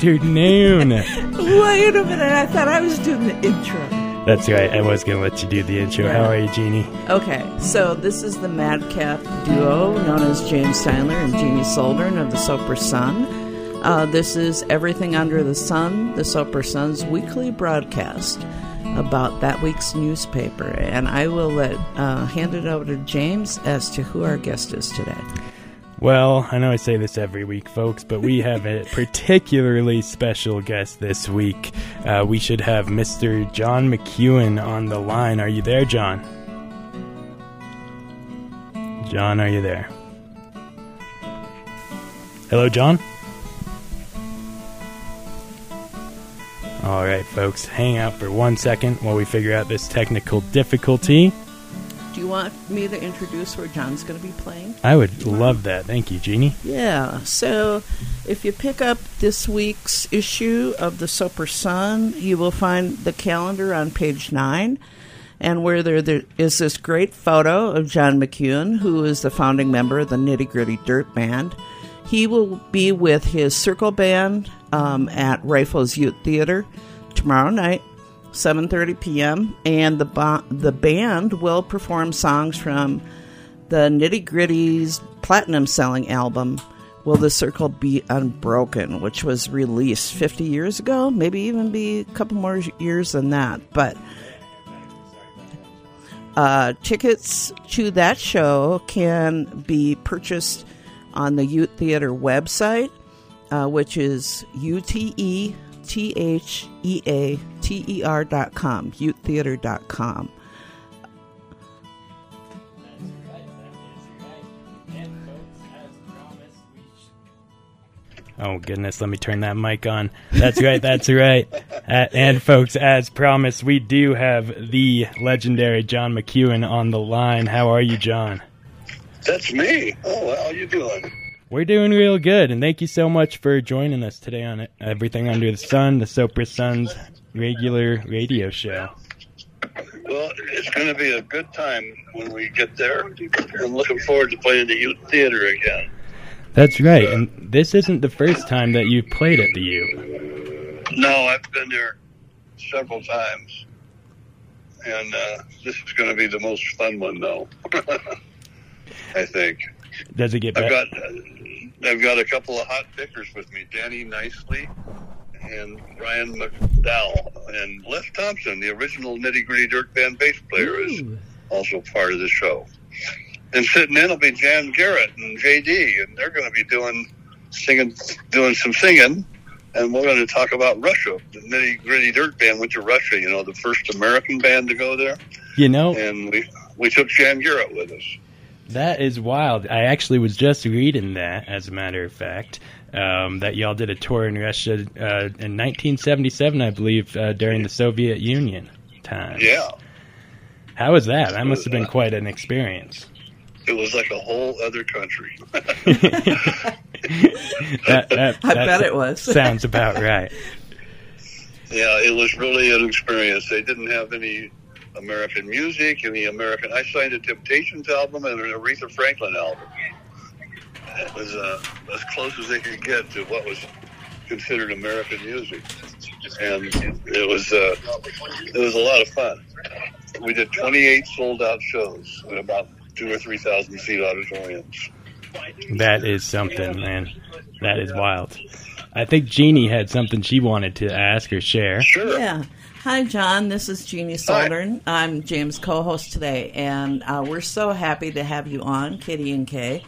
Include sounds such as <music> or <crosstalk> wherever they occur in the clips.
Afternoon. <laughs> Wait a minute, I thought I was doing the intro. That's right. I was going to let you do the intro. How are you, Jeannie? Okay, so this is the Madcap duo known as James Tyler and Jeannie Soldern of the Sopris Sun. Uh, this is Everything Under the Sun, the Sopris Sun's weekly broadcast about that week's newspaper. And I will let uh, hand it over to James as to who our guest is today. Well, I know I say this every week, folks, but we have a <laughs> particularly special guest this week. Uh, we should have Mr. John McEuen on the line. Are you there, John? John, are you there? Hello, John? All right, folks, hang out for one second while we figure out this technical difficulty. Do you want me to introduce where John's going to be playing? I would love that. Thank you, Jeannie. Yeah. So if you pick up this week's issue of the Sopris Sun, you will find the calendar on page nine. And where there, there is this great photo of John McEuen, who is the founding member of the Nitty Gritty Dirt Band. He will be with his circle band um, at Rifles Ute Theater tomorrow night 7:30 p.m. and the the band will perform songs from the Nitty Gritty's platinum selling album Will the Circle Be Unbroken, which was released 50 years ago, maybe even be a couple more years than that. But uh, tickets to that show can be purchased on the Ute Theater website, uh, which is UTE T H E A T E R dot com, utetheater dot com. Oh goodness, let me turn that mic on. That's right, that's right. Uh, and folks, as promised, we do have the legendary John McEuen on the line. How are you, John? That's me. Oh, how are you doing? We're doing real good, and thank you so much for joining us today on Everything Under the Sun, the Sopris Sun's regular radio show. Well, it's going to be a good time when we get there. I'm looking forward to playing the Ute theater again. That's right, and this isn't the first time that you've played at the U. No, I've been there several times, and uh, this is going to be the most fun one, though. <laughs> I think. Does it get I've got uh, I've got a couple of hot pickers with me, Danny Nicely and Ryan McDowell, and Les Thompson, the original Nitty Gritty Dirt Band bass player, is also part of the show. And sitting in will be Jan Garrett and JD, and they're going to be doing singing, doing some singing. And we're going to talk about Russia. The Nitty Gritty Dirt Band went to Russia. You know, the first American band to go there. You know, And we we took Jan Garrett with us. That is wild. I actually was just reading that, as a matter of fact, um, that y'all did a tour in Russia uh, in 1977, I believe, uh, during the Soviet Union times. Yeah, How was that? That must have been quite an experience. it was like a whole other country. <laughs> <laughs> that, that, I that bet it was. <laughs> sounds about right. Yeah, it was really an experience. They didn't have any American music, and the American. I signed a Temptations album and an Aretha Franklin album. It was uh, as close as they could get to what was considered American music, and it was uh, it was a lot of fun. We did 28 sold out shows in about two or three thousand seat auditoriums. That is something, man. That is wild. I think Jeannie had something she wanted to ask or share. Sure. Yeah. Hi, John. This is Jeannie Soldern. I'm James' co-host today, and uh, we're so happy to have you on, KDNK.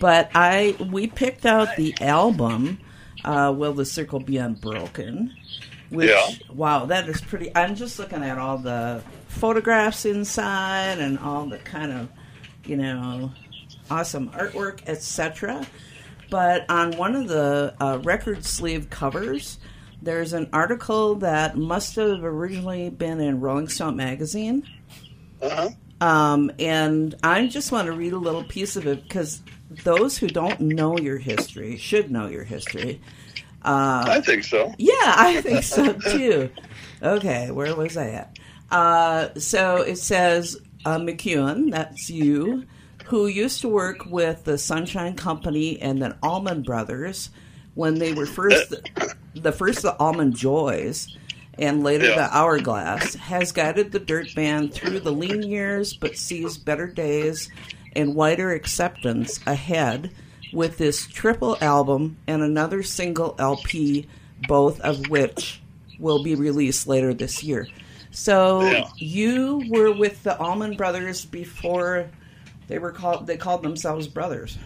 But I we picked out the album uh, "Will the Circle Be Unbroken," which Yeah. wow, that is pretty. I'm just looking at all the photographs inside and all the kind of you know awesome artwork, etc. But on one of the uh, record sleeve covers, there's an article that must have originally been in Rolling Stone magazine. Uh-huh. Um, and I just want to read a little piece of it because those who don't know your history should know your history. Uh, I think so. yeah, <laughs> I think so too. Okay, where was I at? Uh, so it says uh, McEuen, that's you, who used to work with the Sunshine Company and then Allman Brothers, when they were first the, the first the Allman Joys and later Yeah. the Hourglass has guided the dirt band through the lean years but sees better days and wider acceptance ahead with this triple album and another single LP both of which will be released later this year. So Yeah. you were with the Allman Brothers before they were called they called themselves brothers.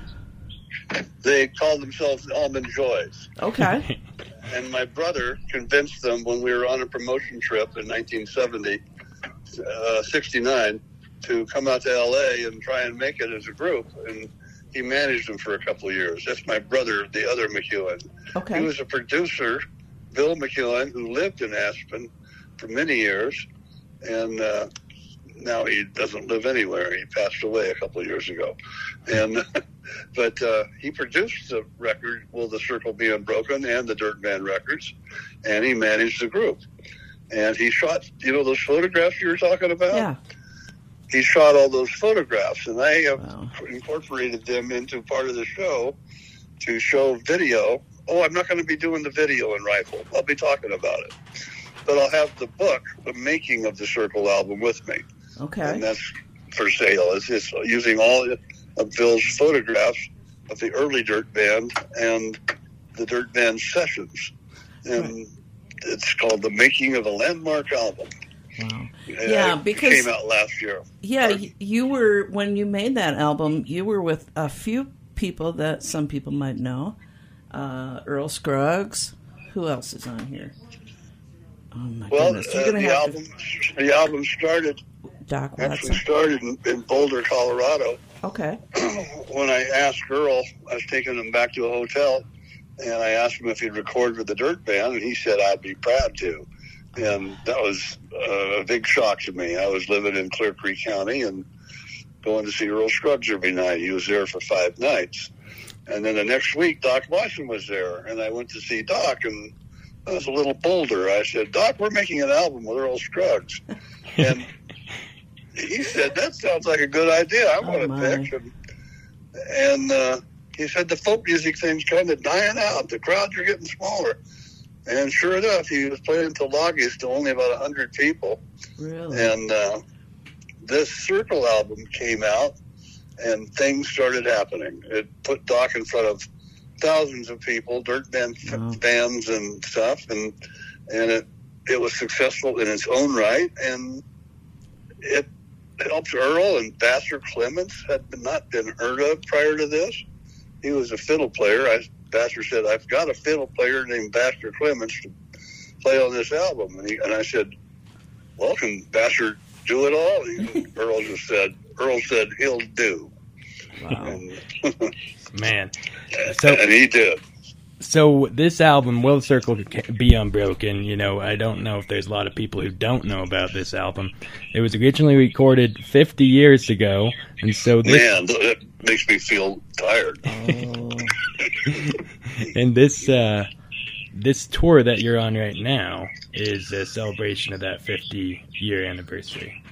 They called themselves the Allman Joys. Okay. <laughs> And my brother convinced them when we were on a promotion trip in 1970, uh, 69, to come out to LA and try and make it as a group. And he managed them for a couple of years. That's my brother, the other McEuen. Okay. He was a producer, Bill McEuen, who lived in Aspen for many years. And uh, now he doesn't live anywhere. He passed away a couple of years ago. And <laughs> but uh, he produced the record "Will the Circle Be Unbroken" and the Dirt Band records, and he managed the group. And he shot, you know, those photographs you were talking about. Yeah. He shot all those photographs, and I have Wow. incorporated them into part of the show to show video. Oh, I'm not going to be doing the video in Rifle. I'll be talking about it, but I'll have the book, the making of the Circle album, with me and Okay. that's for sale. It's using all of Bill's photographs of the early Dirt Band and the Dirt Band sessions, and it's called "The Making of a Landmark Album." Wow. And Yeah, it because- came out last year. Yeah, you were when you made that album. You were with a few people that some people might know. Uh, Earl Scruggs. Who else is on here? Oh my Well, goodness! uh, You're gonna the have album the album started Doc actually Watson. started in, in Boulder, Colorado. Okay. <clears throat> when I asked Earl, I was taking him back to a hotel, and I asked him if he'd record with the Dirt Band, and he said I'd be proud to. And that was uh, a big shock to me. I was living in Clear Creek County and going to see Earl Scruggs every night. He was there for five nights. And then the next week, Doc Watson was there, and I went to see Doc, and I was a little bolder. I said, Doc, we're making an album with Earl Scruggs. <laughs> And he said, that sounds like a good idea. I want Oh, to pick. And, and uh, he said, the folk music thing's kind of dying out. The crowds are getting smaller. And sure enough, he was playing Tulagi's to only about 100 people. Really? And uh, this Circle album came out, and things started happening. It put Doc in front of thousands of people, dirt band Wow. fans and stuff, and and it it was successful in its own right, and it helped Earl and Vassar Clements had been- not been heard of prior to this. He was a fiddle player. I, Vassar said, "I've got a fiddle player named Vassar Clements to play on this album," and, he, and I said, "Well, can Vassar do it all?" And <laughs> Earl just said, "Earl said he'll do," wow. and, <laughs> Man. <laughs> So- and he did. So this album, Will Circle Be Unbroken, you know, I don't know if there's a lot of people who don't know about this album. It was originally recorded 50 years ago, and so this Man, that makes me feel tired. Oh, <laughs> and this uh, this tour that you're on right now is a celebration of that 50 year anniversary.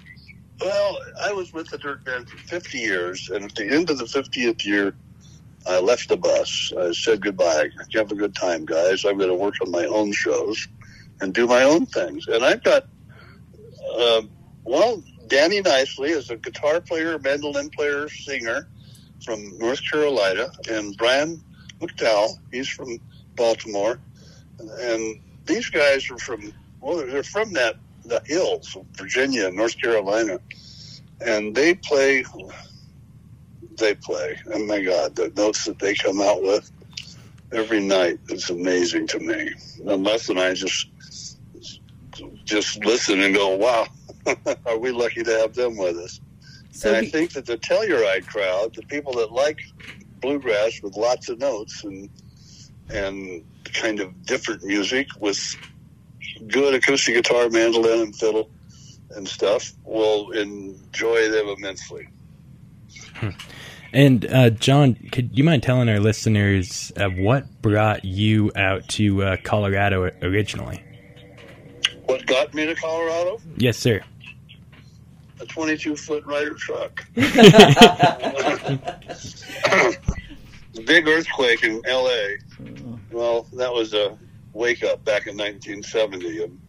Well, I was with the Dirt Band for 50 years, and at the end of the 50th year, I left the bus. I said goodbye. Have a good time, guys. I'm going to work on my own shows and do my own things. And I've got, uh, well, Danny Nicely is a guitar player, mandolin player, singer from North Carolina, and Brian McDowell, he's from Baltimore. And these guys are from, well, they're from that the hills of Virginia North Carolina, and they play. They play. Oh my God, the notes that they come out with every night is amazing to me. And Les and I just just listen and go, "Wow, <laughs> are we lucky to have them with us?" so and I think that the Telluride crowd, the people that like bluegrass with lots of notes and and kind of different music with good acoustic guitar, mandolin, and fiddle and stuff, will enjoy them immensely. Hmm. And uh, John, could you mind telling our listeners uh, what brought you out to uh, Colorado originally? What got me to Colorado? Yes, sir. A 22 foot Ryder truck. <laughs> <laughs> big earthquake in LA Well, that was a wake up back in 1970, and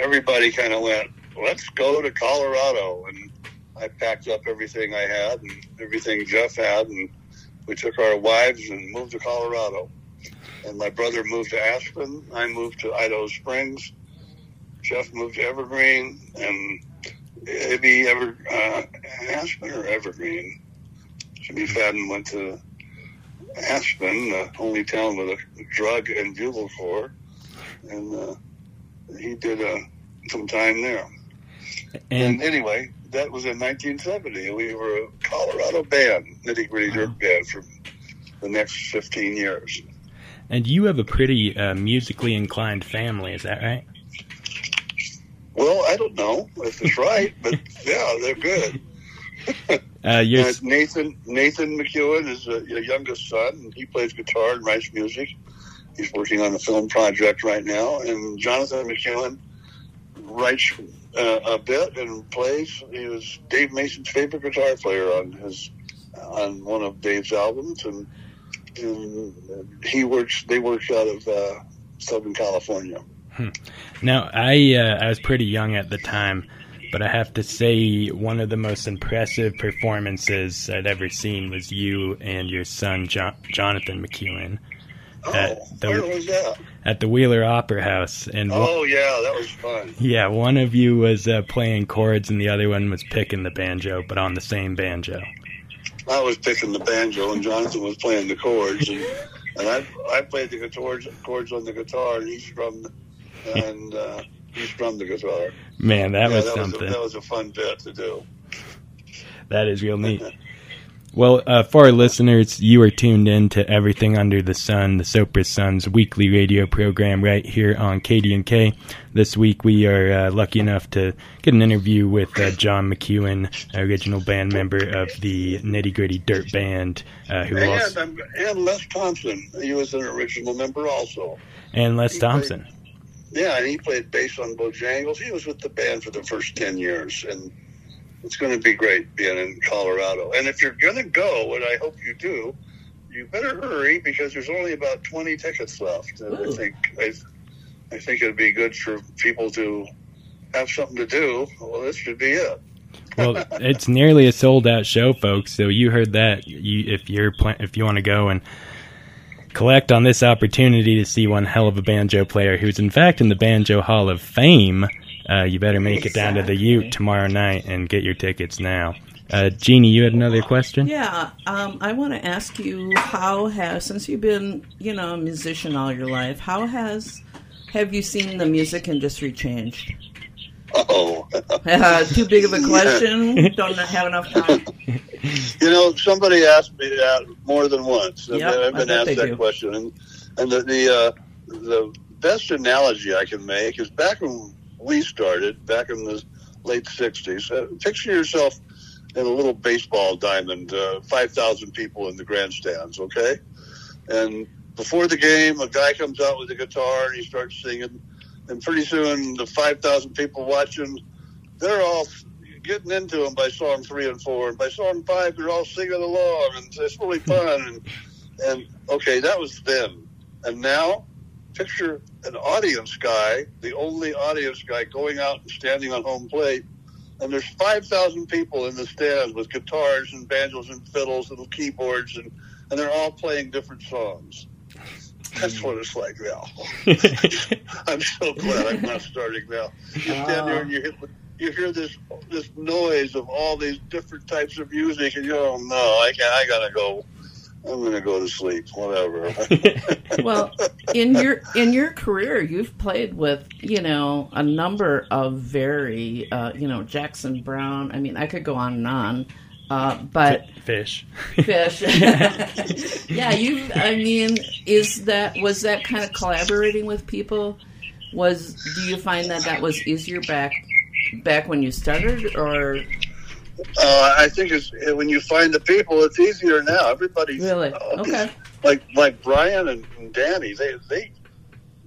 everybody kind of went, "Let's go to Colorado." And I packed up everything I had and everything Jeff had, and we took our wives and moved to Colorado. And my brother moved to Aspen. I moved to Idaho Springs. Jeff moved to Evergreen, and maybe Ever uh, Aspen or Evergreen. Jimmie Fadden went to Aspen, the only town with a drug and bugle corps, and uh, he did uh, some time there. And, and, anyway, that was in 1970. We were a Colorado band, nitty gritty wow. dirt band for the next 15 years. And you have a pretty uh, musically inclined family, is that right? Well, I don't know if it's right, but <laughs> yeah, they're good. Uh, <laughs> uh, Nathan Nathan McEuen is a youngest son, and he plays guitar and writes music. He's working on a film project right now, and Jonathan McEuen writes uh, a bit and plays. He was Dave Mason's favorite guitar player on his on one of Dave's albums, and, and he works. They work out of uh, Southern California. Hmm. Now, I uh, I was pretty young at the time but I have to say one of the most impressive performances I'd ever seen was you and your son jo- Jonathan McEuen. Oh, the, where was that? At the Wheeler Opera House. And oh yeah, that was fun. Yeah, one of you was uh, playing chords and the other one was picking the banjo, but on the same banjo. I was picking the banjo and Jonathan was playing the chords, and, and I I played the chords chords on the guitar and he strummed and. Uh, he strummed the guitar. Man, that yeah, was that something. Was a, that was a fun bit to do. That is real neat. <laughs> Well, uh, for our listeners, you are tuned in to Everything Under the Sun, the Sopris Sun's weekly radio program right here on KDNK. This week, we are uh, lucky enough to get an interview with uh, John McEuen, original band member of the Nitty Gritty Dirt Band, uh, who and, also and Les Thompson. He was an original member also. And Les he Thompson. Played, yeah, and he played bass on Bojangles. He was with the band for the first 10 years, and it's going to be great being in Colorado. And if you're going to go, and I hope you do, you better hurry because there's only about 20 tickets left. And I think I, I think it'd be good for people to have something to do. Well, this should be it. well, it's nearly a sold out show, folks. So you heard that. You, if you're if you want to go and collect on this opportunity to see one hell of a banjo player who's in fact in the Banjo Hall of Fame, uh, you better make exactly. it down to the Ute tomorrow night and get your tickets now. Uh, Jeannie, you had another question? Yeah, um, I want to ask you how has, since you've been, you know, a musician all your life, how has, have you seen the music industry change? Oh, uh, too big of a <laughs> question. Don't have enough time. <laughs> You know, somebody asked me that more than once. Yep, I've been asked that do. question, and and the the, uh, the best analogy I can make is back when we started, back in the late '60s. Uh, picture yourself in a little baseball diamond, uh, five thousand people in the grandstands, okay? And before the game, a guy comes out with a guitar and he starts singing and pretty soon the 5,000 people watching, they're all getting into him by song three and four. And by song five, they're all singing along, and it's really fun. and, and okay, that was then. And now, picture an audience guy, the only audience guy, going out and standing on home plate. And there's 5,000 people in the stands with guitars and banjos and fiddles and keyboards, and, and they're all playing different songs. That's what it's like now. <laughs> I'm so glad I'm not starting now. You stand there and you, you hear this this noise of all these different types of music, and you go, oh, "No, I can I gotta go. I'm gonna go to sleep. Whatever." <laughs> well, in your in your career, you've played with you know a number of very uh, you know Jackson Browne. I mean, I could go on and on. Uh, but fish, fish. <laughs> yeah, you. I mean, is that was that kind of collaborating with people? Was do you find that that was easier back back when you started, or? Uh, I think it's eh, when you find the people, it's easier now. Everybody's really uh, okay. Like like Brian and, and Danny, they they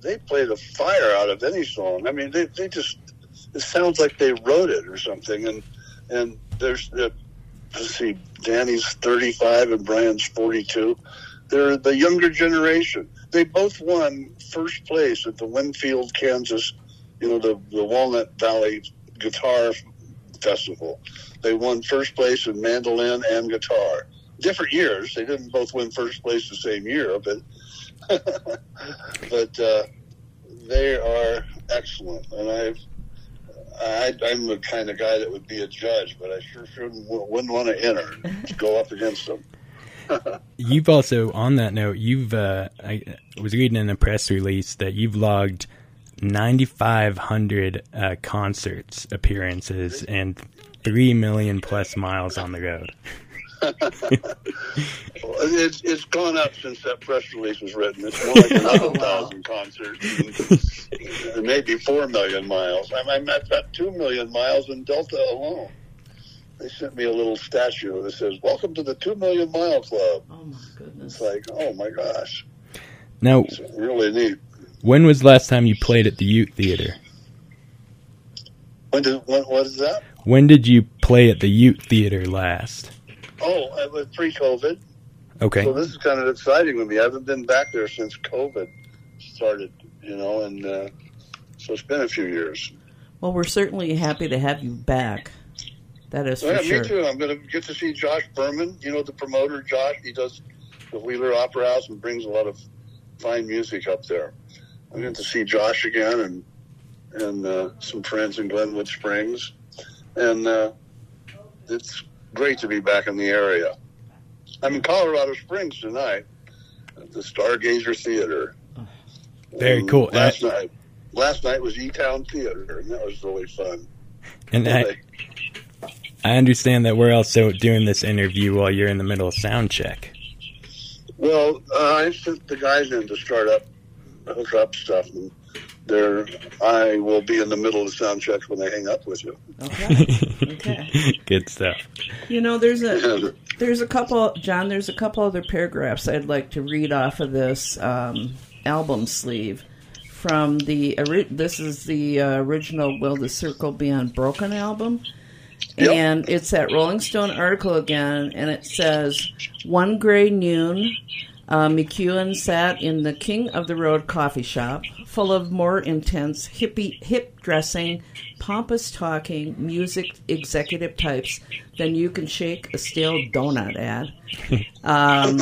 they play the fire out of any song. I mean, they they just it sounds like they wrote it or something, and and there's the let's see, Danny's 35 and Brian's 42. they're the younger generation. They both won first place at the Winfield, Kansas, you know, the, the Walnut Valley Guitar Festival. They won first place in mandolin and guitar. Different years. They didn't both win first place the same year, but <laughs> but uh, they are excellent. And I've I, I'm the kind of guy that would be a judge, but I sure shouldn't wouldn't want to enter and go up against them. <laughs> you've also, on that note, you've uh, I was reading in a press release that you've logged 9,500 uh, concerts appearances and three million plus miles on the road. it's, it's gone up since that press release was written. It's more like another <laughs> oh, wow. thousand concerts, and maybe four million miles. I'm, I'm at about two million miles in Delta alone. They sent me a little statue that says "Welcome to the Two Million Mile Club." Oh my goodness! It's like, oh my gosh. Now, it's really neat. When was the last time you played at the Ute Theater? When did what, what is that? When did you play at the Ute Theater last? Oh, it was pre-COVID. Okay. So this is kind of exciting with me. I haven't been back there since COVID started, you know, and uh, so it's been a few years. Well, we're certainly happy to have you back. That is for yeah, sure. Me too. I'm going to get to see Josh Berman. You know the promoter, Josh. He does the Wheeler Opera House and brings a lot of fine music up there. I'm going to see Josh again and and uh, some friends in Glenwood Springs, and uh, it's great to be back in the area. I'm in Colorado Springs tonight at the Stargazer Theater. <sighs> Very and cool. Last uh, night, last night was E Town Theater, and that was really fun. And I, I understand that we're also doing this interview while you're in the middle of sound check. Well, uh, I sent the guys in to start up, hook up stuff, and there I will be in the middle of sound checks when they hang up with you. Okay. okay. <laughs> Good stuff. You know, there's a there's a couple, John. There's a couple other paragraphs I'd like to read off of this um, album sleeve from the. This is the uh, original "Will the Circle Be Unbroken" album. Yep. And it's that Rolling Stone article again, and it says, One gray noon, uh, McEuen sat in the King of the Road coffee shop, full of more intense, hippie, hip dressing, pompous talking, music executive types than you can shake a stale donut at, um,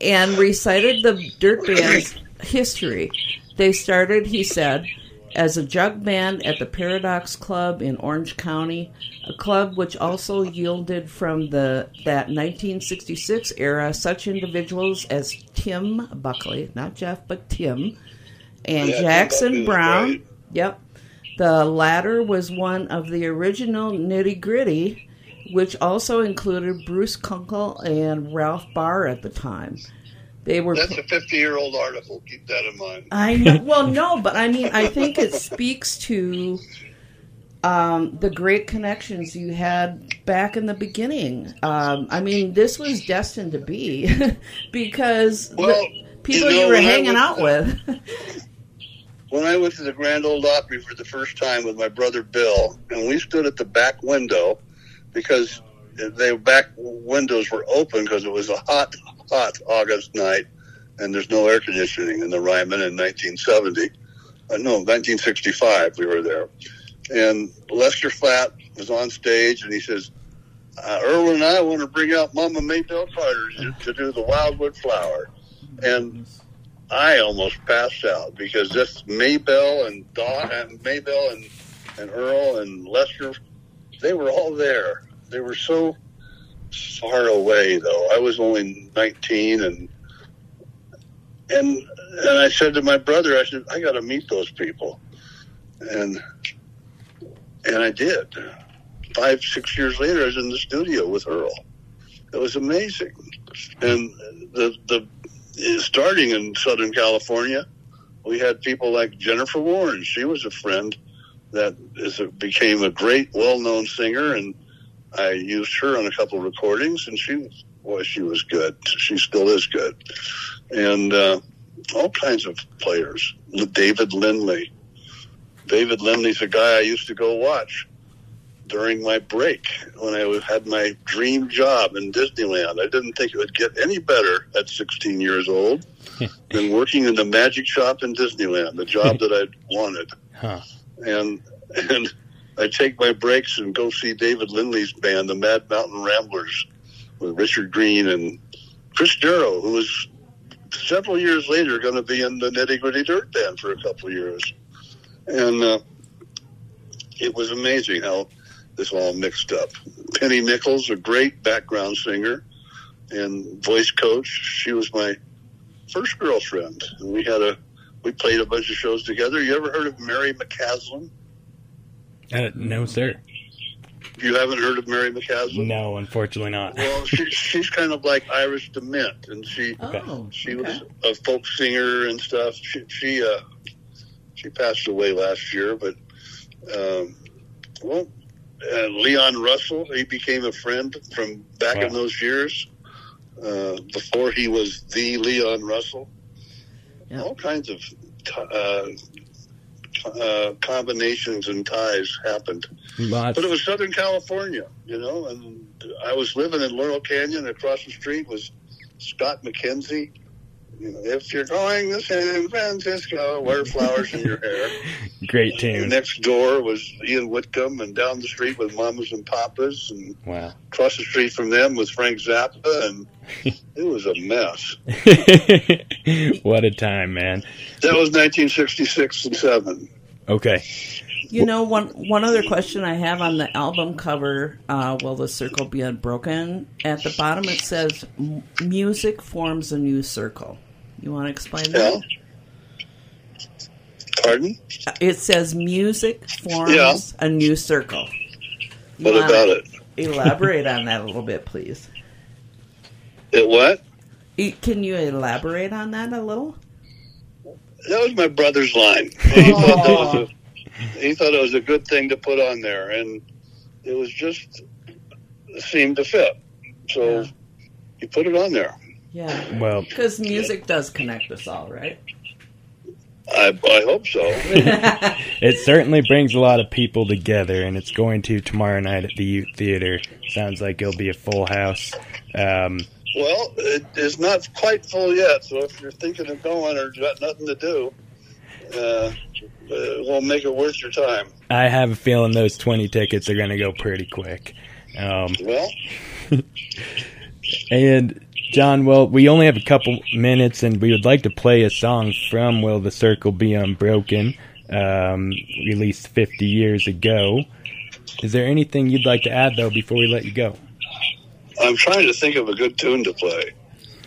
and recited the Dirt Band's history. They started, he said, as a jug band at the Paradox Club in Orange County, a club which also yielded from the that 1966 era such individuals as Tim Buckley, not Jeff, but Tim, and yeah, Jackson Browne. Yep. The latter was one of the original Nitty Gritty, which also included Bruce Kunkel and Ralph Barr at the time. They were. That's a fifty-year-old article. Keep that in mind. I know. Well, no, but I mean, I think it speaks to um, the great connections you had back in the beginning. Um, I mean, this was destined to be <laughs> because well, the people you, know, you were hanging out with. <laughs> when I went to the Grand Ole Opry for the first time with my brother Bill, and we stood at the back window because the back windows were open because it was a hot, hot August night, and there's no air conditioning in the Ryman in 1970. Uh, no, 1965 we were there, and Lester Flatt was on stage, and he says, uh, "Irwin and I want to bring out Mama Maybelle Carter to, do the Wildwood Flower," and I almost passed out because this Maybelle and Don and Maybelle and and Earl and Lester, they were all there. They were so far away though. I was only 19 and and and I said to my brother, I said, I got to meet those people, and and I did. Five six years later, I was in the studio with Earl. It was amazing, and the the starting in Southern California, we had people like Jennifer Warnes. She was a friend that is a, became a great, well-known singer, and I used her on a couple of recordings, and she boy, she was good. She still is good, and uh, all kinds of players. David Lindley. David Lindley's a guy I used to go watch during my break when I had my dream job in Disneyland. I didn't think it would get any better at 16 years old <laughs> than working in the magic shop in Disneyland, the job that I wanted. Huh. And and I take my breaks and go see David Lindley's band, the Mad Mountain Ramblers, with Richard Greene and Chris Darrow, who was several years later going to be in the Nitty Gritty Dirt Band for a couple of years. And uh, it was amazing how this all mixed up. Penny Nichols, a great background singer and voice coach, she was my first girlfriend. And we had a we played a bunch of shows together. You ever heard of Mary McCaslin? Uh, no, sir. You haven't heard of Mary McCaslin? No, unfortunately not. Well, she, she's kind of like Iris DeMent, and she Oh, she okay. was a folk singer and stuff. She she uh she passed away last year, but um, well, uh, Leon Russell he became a friend from back in those years uh, before he was the Leon Russell. Yeah. All kinds of t- uh, uh, combinations and ties happened. Lots. But it was Southern California, you know, and I was living in Laurel Canyon. Across the street was Scott McKenzie. You know, if you're going to San Francisco, wear flowers in your hair. <laughs> Great And tune. next door was Ian Whitcomb, and down the street was Mamas and Papas, and Wow. across the street from them was Frank Zappa, and <laughs> it was a mess. <laughs> what a time, man. That was 1966 and seven. Okay. You know, one one other question I have on the album cover, uh, "Will the Circle Be Unbroken?" At the bottom, it says, "Music forms a new circle." You want to explain Yeah. that? Pardon? It says, "Music forms Yeah. a new circle." You What about it? Elaborate on that a little bit, please. It what? E- Can you elaborate on that a little? That was my brother's line. <laughs> He thought that was a, he thought it was a good thing to put on there, and it was just it seemed to fit. So Yeah. he put it on there. Yeah, Well, because music does connect us all, right? I, I hope so. <laughs> it certainly brings a lot of people together, and it's going to tomorrow night at the Ute Theater. Sounds like it'll be a full house. Um, well, it is not quite full yet, so if you're thinking of going or you've got nothing to do, uh, uh, we'll make it worth your time. I have a feeling those 20 tickets are going to go pretty quick. Um, Well, <laughs> And John, well, we only have a couple minutes, and we would like to play a song from "Will the Circle Be Unbroken," um, released 50 years ago. Is there anything you'd like to add, though, before we let you go? I'm trying to think of a good tune to play.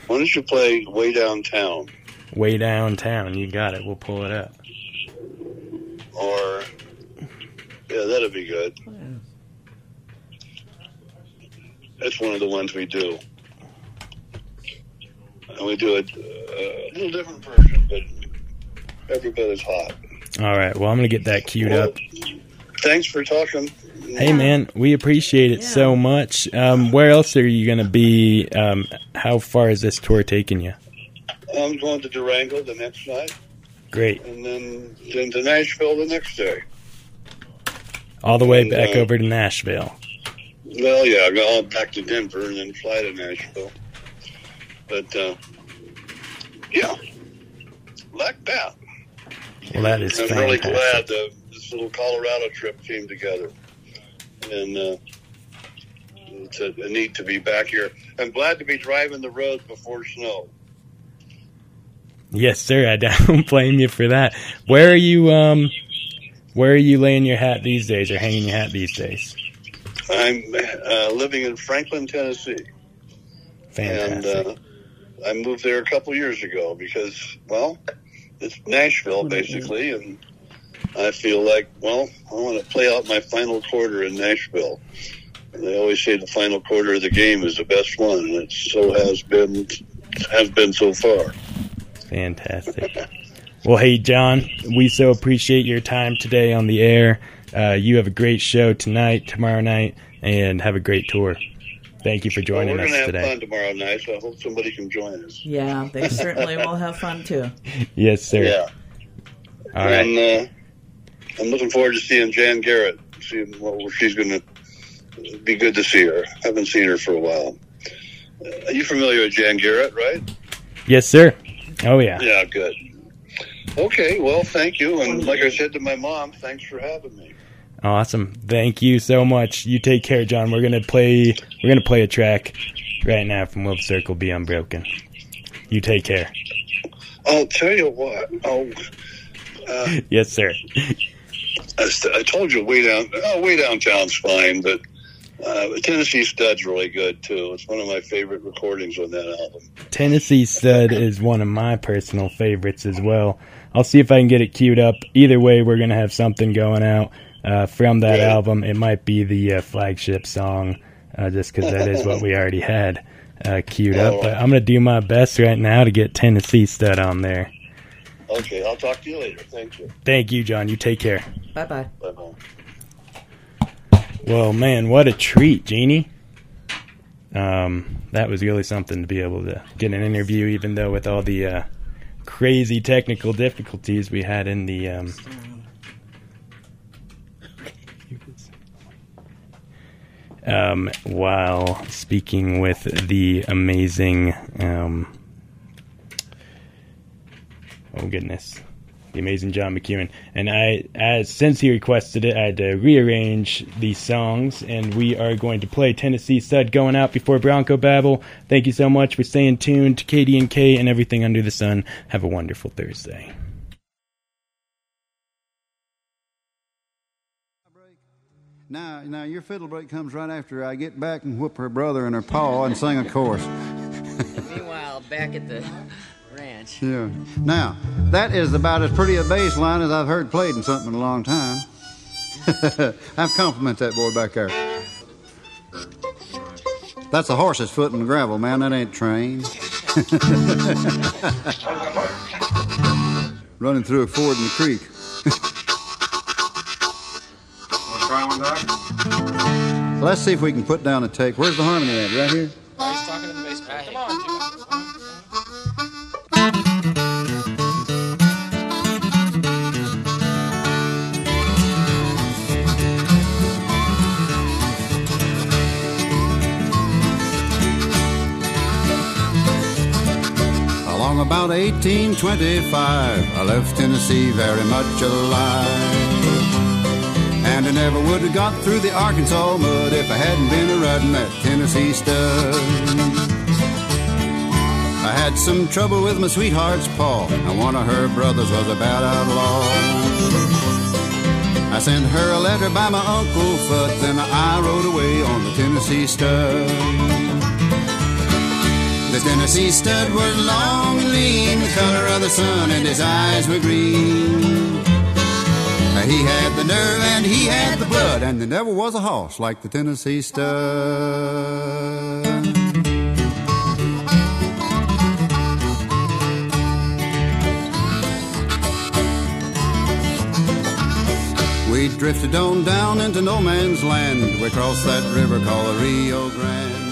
Why don't you play "Way Downtown"? Way downtown, you got it. We'll pull it up. or yeah, that'd be good. That's one of the ones we do, and we do it uh, a little different version, but every bit as hot. All right. Well, I'm gonna get that queued Well, up. Thanks for talking. Hey, man, we appreciate it Yeah. so much. Um, where else are you gonna be? Um, how far is this tour taking you? I'm going to Durango the next night, Great. and then then to Nashville the next day. All the way And, back uh, over to Nashville. Well, yeah, I'll go back to Denver and then fly to Nashville. But uh, yeah, like that. Well, that is I'm fantastic. really glad that this little Colorado trip came together, and uh, it's a, a need to be back here. I'm glad to be driving the road before snow. Yes, sir. I <laughs> don't blame you for that. Where are you? Um, where are you laying your hat these days, or hanging your hat these days? I'm uh, living in Franklin, Tennessee, and Fantastic. uh, I moved there a couple years ago because, well, it's Nashville basically, and I feel like, well, I want to play out my final quarter in Nashville. And they always say the final quarter of the game is the best one, and it so has been has been so far. Fantastic. Well, hey, John, we so appreciate your time today on the air. Uh, you have a great show tonight, tomorrow night, and have a great tour. Thank you for joining Well, joining we're going to have today. fun tomorrow night, so I hope somebody can join us. Yeah, they certainly will have fun too. <laughs> Yes, sir. Yeah, All right. and uh, I'm looking forward to seeing Jan Garrett see what she's going to be good to see her. I Haven't seen her for a while. Uh, are you familiar with Jan Garrett, right? Yes, sir. Oh yeah. Yeah, good. Okay, well, thank you, and like I said to my mom, thanks for having me. Awesome. Thank you so much. You take care, John. We're gonna play. We're gonna play a track right now from Will Circle Be Unbroken. You take care. I'll tell you what. Oh, uh, <laughs> yes, sir. I, st- I told you way down. Oh, way downtown's fine, but uh, Tennessee Stud's really good too. It's one of my favorite recordings on that album. Tennessee Stud is one of my personal favorites as well. I'll see if I can get it queued up. Either way, we're gonna have something going out uh, from that Yeah. album. It might be the uh, flagship song, uh, just because that is what we already had uh, queued up. <laughs> Oh. But I'm gonna do my best right now to get Tennessee Stud on there. Okay, I'll talk to you later. Thank you. Thank you, John. You take care. Bye bye. Bye bye. Well, man, what a treat, Jeannie. Um, that was really something to be able to get an interview, even though with all the uh, crazy technical difficulties we had in the. Um, um, while speaking with the amazing. Um, oh goodness, the amazing John McEuen. And I, as since he requested it, I had to rearrange these songs, and we are going to play Tennessee Stud going out before Bronco Babble. Thank you so much for staying tuned to KDNK and everything under the sun. Have a wonderful Thursday. Now, now your fiddle break comes right after I get back and whoop her brother and her paw and sing a chorus. <laughs> Meanwhile, back at the ranch. Yeah. Now, that is about as pretty a bass line as I've heard played in something in a long time. <laughs> I've compliment that boy back there. That's a horse's foot in the gravel, man. That ain't trained. <laughs> Running through a ford in the creek. <laughs> Let's see if we can put down a take. Where's the harmony at? Right here? About 1825, I left Tennessee very much alive. And I never would have got through the Arkansas mud if I hadn't been a riding that Tennessee stud. I had some trouble with my sweetheart's paw, and one of her brothers was a bad outlaw. I sent her a letter by my Uncle Fudd, then I rode away on the Tennessee stud. The Tennessee stud was long and lean, the color of the sun, and his eyes were green. He had the nerve and he had the blood, and there never was a horse like the Tennessee stud. We drifted on down into no man's land. We crossed that river called the Rio Grande.